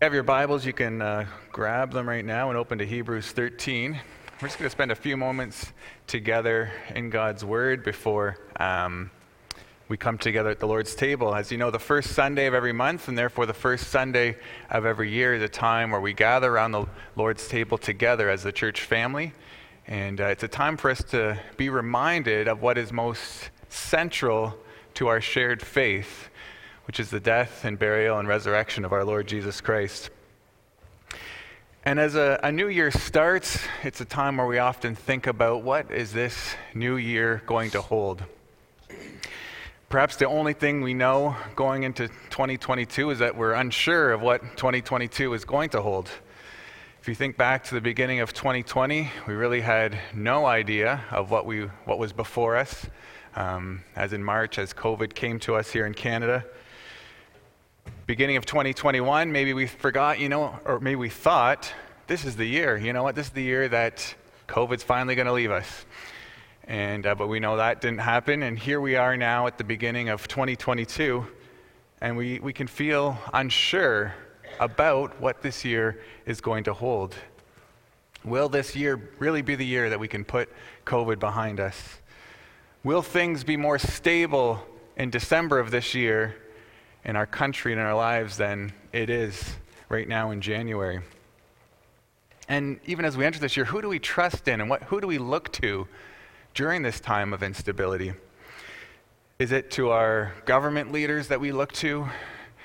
have your Bibles, you can uh, grab them right now and open to Hebrews 13. We're just going to spend a few moments together in God's Word before um, we come together at the Lord's table. As you know, the first Sunday of every month, and therefore the first Sunday of every year, is a time where we gather around the Lord's table together as the church family. And uh, it's a time for us to be reminded of what is most central to our shared faith which is the death and burial and resurrection of our Lord Jesus Christ. And as a, a, new year starts, it's a time where we often think about what is this new year going to hold? Perhaps the only thing we know going into 2022 is that we're unsure of what 2022 is going to hold. If you think back to the beginning of 2020, we really had no idea of what, we, what was before us. Um, as in March, as COVID came to us here in Canada, beginning of 2021, maybe we forgot, you know, or maybe we thought, this is the year. You know what? This is the year that COVID's finally going to leave us. And, uh, but we know that didn't happen. And here we are now at the beginning of 2022, and we, we can feel unsure about what this year is going to hold. Will this year really be the year that we can put COVID behind us? Will things be more stable in December of this year in our country and in our lives than it is right now in January. And even as we enter this year, who do we trust in and what, who do we look to during this time of instability? Is it to our government leaders that we look to?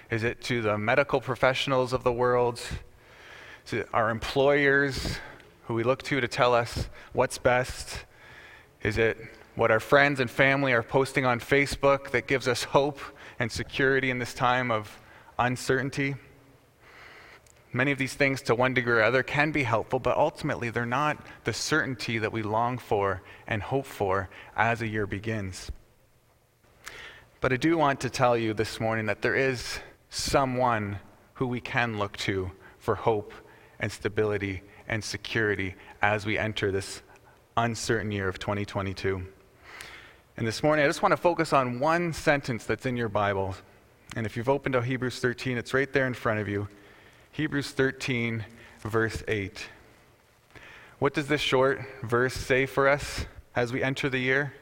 Is it to the medical professionals of the world? Is it our employers who we look to to tell us what's best? Is it what our friends and family are posting on Facebook that gives us hope and security in this time of uncertainty. Many of these things, to one degree or other, can be helpful, but ultimately they're not the certainty that we long for and hope for as a year begins. But I do want to tell you this morning that there is someone who we can look to for hope and stability and security as we enter this uncertain year of 2022. And this morning, I just want to focus on one sentence that's in your Bible. And if you've opened to Hebrews 13, it's right there in front of you. Hebrews 13, verse 8. What does this short verse say for us as we enter the year?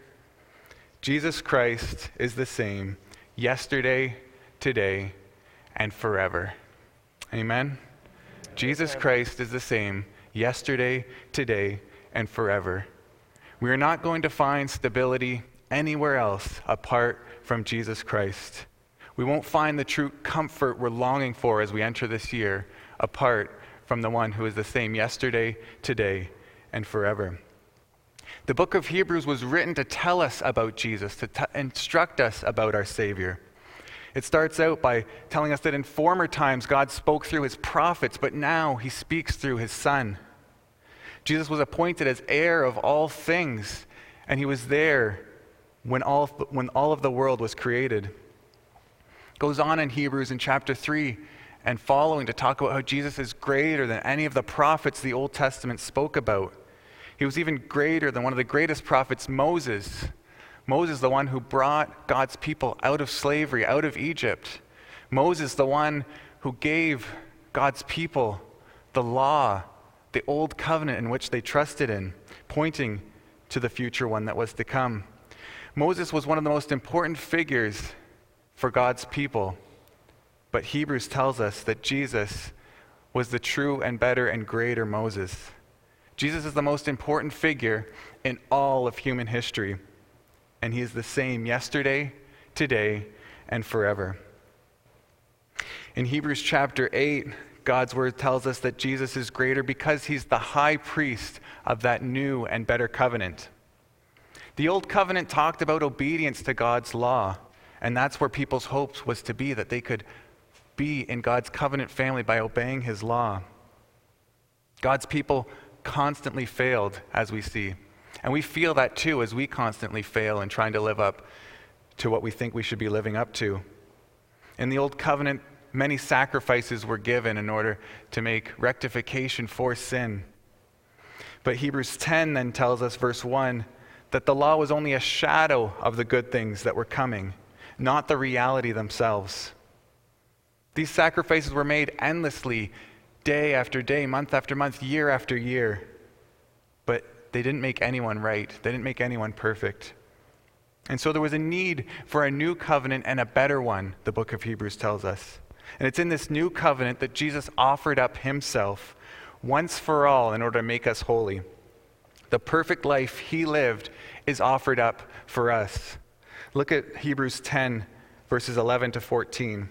Jesus Christ is the same yesterday, today, and forever. Amen? Jesus Christ is the same yesterday, today, and forever. We are not going to find stability anywhere else apart from Jesus Christ. We won't find the true comfort we're longing for as we enter this year apart from the one who is the same yesterday, today, and forever. The book of Hebrews was written to tell us about Jesus, to t- instruct us about our Savior. It starts out by telling us that in former times God spoke through his prophets, but now he speaks through his Son. Jesus was appointed as heir of all things, and he was there when all, when all of the world was created. Goes on in Hebrews in chapter 3 and following to talk about how Jesus is greater than any of the prophets the Old Testament spoke about. He was even greater than one of the greatest prophets, Moses. Moses, the one who brought God's people out of slavery, out of Egypt. Moses, the one who gave God's people the law, the old covenant in which they trusted in, pointing to the future one that was to come. Moses was one of the most important figures for God's people. But Hebrews tells us that Jesus was the true and better and greater Moses. Jesus is the most important figure in all of human history, and he is the same yesterday, today, and forever. In Hebrews chapter 8, God's word tells us that Jesus is greater because he's the high priest of that new and better covenant. The old covenant talked about obedience to God's law, and that's where people's hopes was to be that they could be in God's covenant family by obeying his law. God's people constantly failed, as we see. And we feel that too as we constantly fail in trying to live up to what we think we should be living up to. In the Old Covenant, many sacrifices were given in order to make rectification for sin. But Hebrews 10 then tells us, verse 1 that the law was only a shadow of the good things that were coming, not the reality themselves. These sacrifices were made endlessly, day after day, month after month, year after year. But they didn't make anyone right, they didn't make anyone perfect. And so there was a need for a new covenant and a better one, the book of Hebrews tells us. And it's in this new covenant that Jesus offered up himself once for all in order to make us holy. The perfect life he lived is offered up for us. Look at Hebrews 10, verses 11 to 14.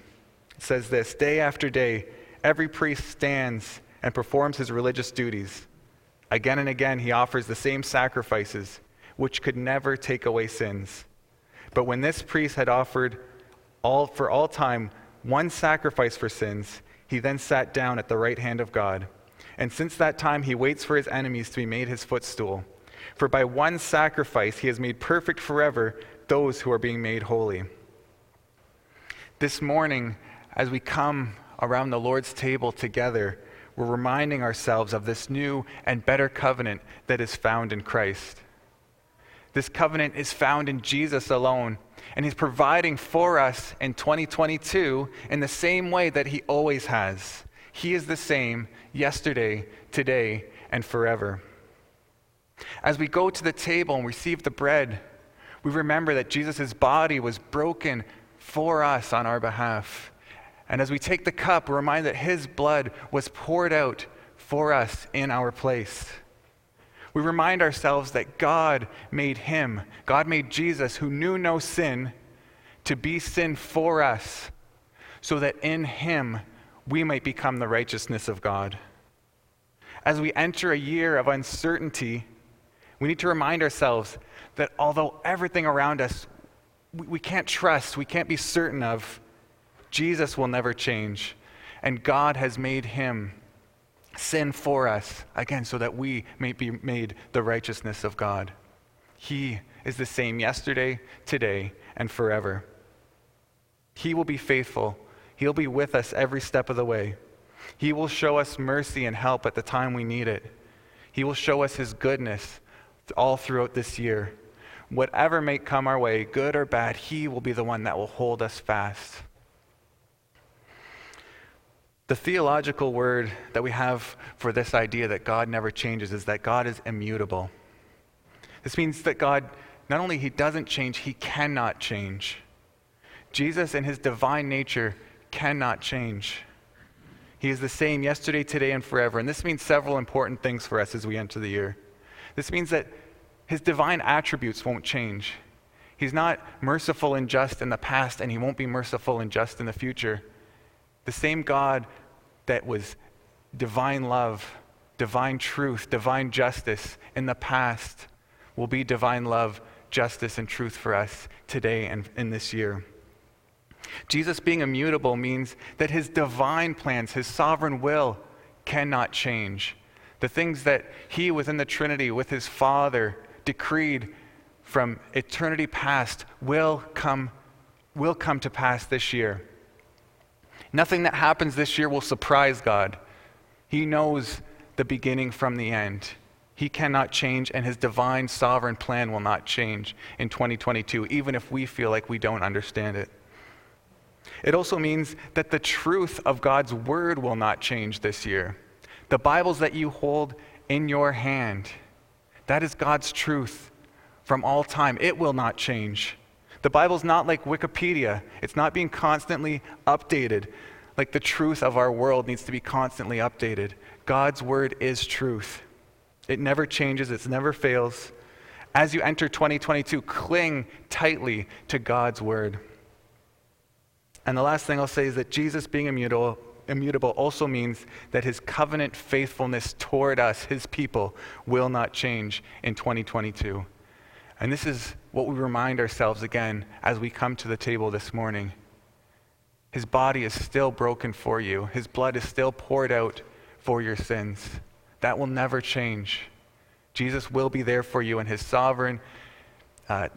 It says this Day after day, every priest stands and performs his religious duties. Again and again, he offers the same sacrifices, which could never take away sins. But when this priest had offered all, for all time one sacrifice for sins, he then sat down at the right hand of God. And since that time, he waits for his enemies to be made his footstool. For by one sacrifice, he has made perfect forever those who are being made holy. This morning, as we come around the Lord's table together, we're reminding ourselves of this new and better covenant that is found in Christ. This covenant is found in Jesus alone, and He's providing for us in 2022 in the same way that He always has. He is the same yesterday, today, and forever. As we go to the table and receive the bread, we remember that Jesus' body was broken for us on our behalf. And as we take the cup, we're reminded that his blood was poured out for us in our place. We remind ourselves that God made him, God made Jesus, who knew no sin, to be sin for us, so that in him we might become the righteousness of God. As we enter a year of uncertainty, we need to remind ourselves that although everything around us we, can't trust, we can't be certain of, Jesus will never change. And God has made him sin for us, again, so that we may be made the righteousness of God. He is the same yesterday, today, and forever. He will be faithful. He'll be with us every step of the way. He will show us mercy and help at the time we need it. He will show us His goodness all throughout this year. Whatever may come our way, good or bad, He will be the one that will hold us fast. The theological word that we have for this idea that God never changes is that God is immutable. This means that God, not only He doesn't change, He cannot change. Jesus in His divine nature cannot change. He is the same yesterday, today, and forever. And this means several important things for us as we enter the year. This means that his divine attributes won't change. He's not merciful and just in the past, and he won't be merciful and just in the future. The same God that was divine love, divine truth, divine justice in the past will be divine love, justice, and truth for us today and in this year. Jesus being immutable means that his divine plans, his sovereign will, cannot change. The things that he within the Trinity with his Father decreed from eternity past will come, will come to pass this year. Nothing that happens this year will surprise God. He knows the beginning from the end. He cannot change, and his divine sovereign plan will not change in 2022, even if we feel like we don't understand it. It also means that the truth of God's word will not change this year. The Bibles that you hold in your hand, that is God's truth from all time. It will not change. The Bible's not like Wikipedia, it's not being constantly updated. Like the truth of our world needs to be constantly updated. God's word is truth. It never changes, it never fails. As you enter 2022, cling tightly to God's word. And the last thing I'll say is that Jesus being immutable, immutable also means that his covenant faithfulness toward us, his people, will not change in 2022. And this is what we remind ourselves again as we come to the table this morning. His body is still broken for you, his blood is still poured out for your sins. That will never change. Jesus will be there for you, and his sovereign uh,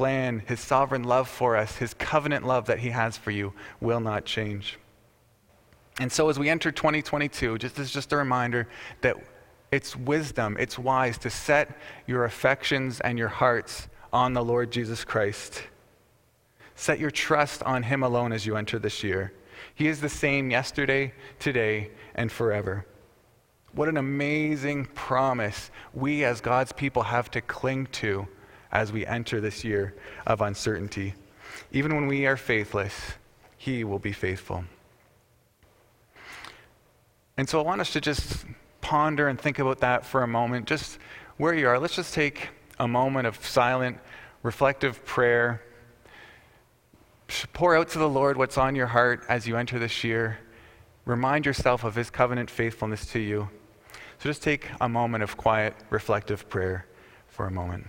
plan, his sovereign love for us, his covenant love that he has for you will not change. And so as we enter 2022, just as just a reminder that it's wisdom, it's wise to set your affections and your hearts on the Lord Jesus Christ. Set your trust on him alone as you enter this year. He is the same yesterday, today, and forever. What an amazing promise we as God's people have to cling to as we enter this year of uncertainty. Even when we are faithless, He will be faithful. And so I want us to just ponder and think about that for a moment, just where you are. Let's just take a moment of silent, reflective prayer. Pour out to the Lord what's on your heart as you enter this year. Remind yourself of His covenant faithfulness to you. So just take a moment of quiet, reflective prayer for a moment.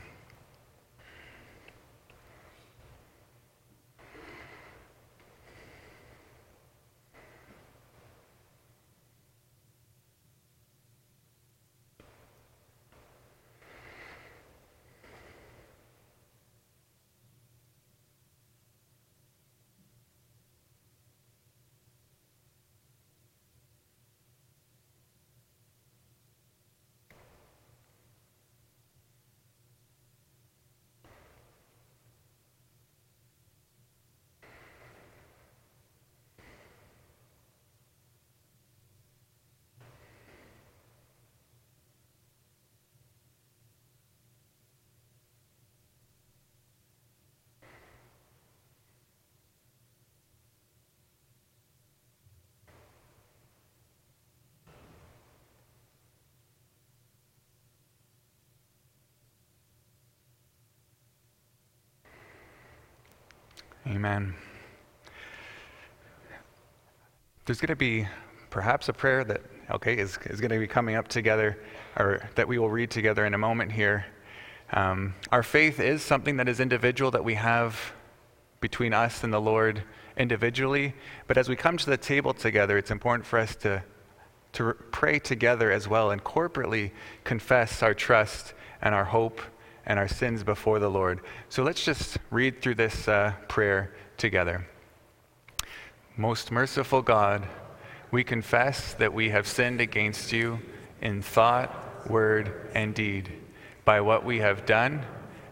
Amen. There's going to be perhaps a prayer that, okay, is, is going to be coming up together, or that we will read together in a moment here. Um, our faith is something that is individual that we have between us and the Lord individually, but as we come to the table together, it's important for us to, to pray together as well and corporately confess our trust and our hope and our sins before the Lord. So let's just read through this uh, prayer together. Most merciful God, we confess that we have sinned against you in thought, word, and deed, by what we have done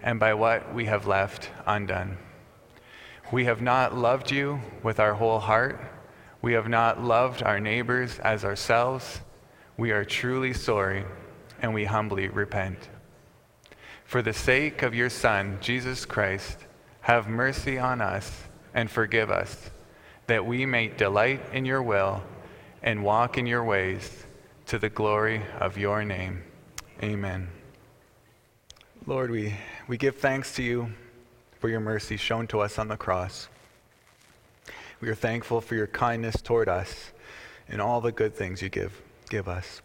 and by what we have left undone. We have not loved you with our whole heart. We have not loved our neighbors as ourselves. We are truly sorry and we humbly repent. For the sake of your Son, Jesus Christ, have mercy on us and forgive us, that we may delight in your will and walk in your ways to the glory of your name. Amen. Lord, we, we give thanks to you for your mercy shown to us on the cross. We are thankful for your kindness toward us and all the good things you give, give us.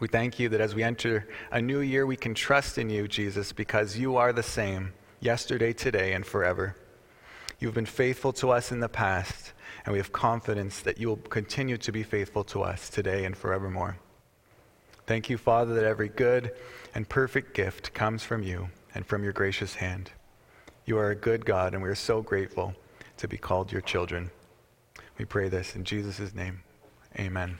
We thank you that as we enter a new year, we can trust in you, Jesus, because you are the same yesterday, today, and forever. You've been faithful to us in the past, and we have confidence that you will continue to be faithful to us today and forevermore. Thank you, Father, that every good and perfect gift comes from you and from your gracious hand. You are a good God, and we are so grateful to be called your children. We pray this in Jesus' name. Amen.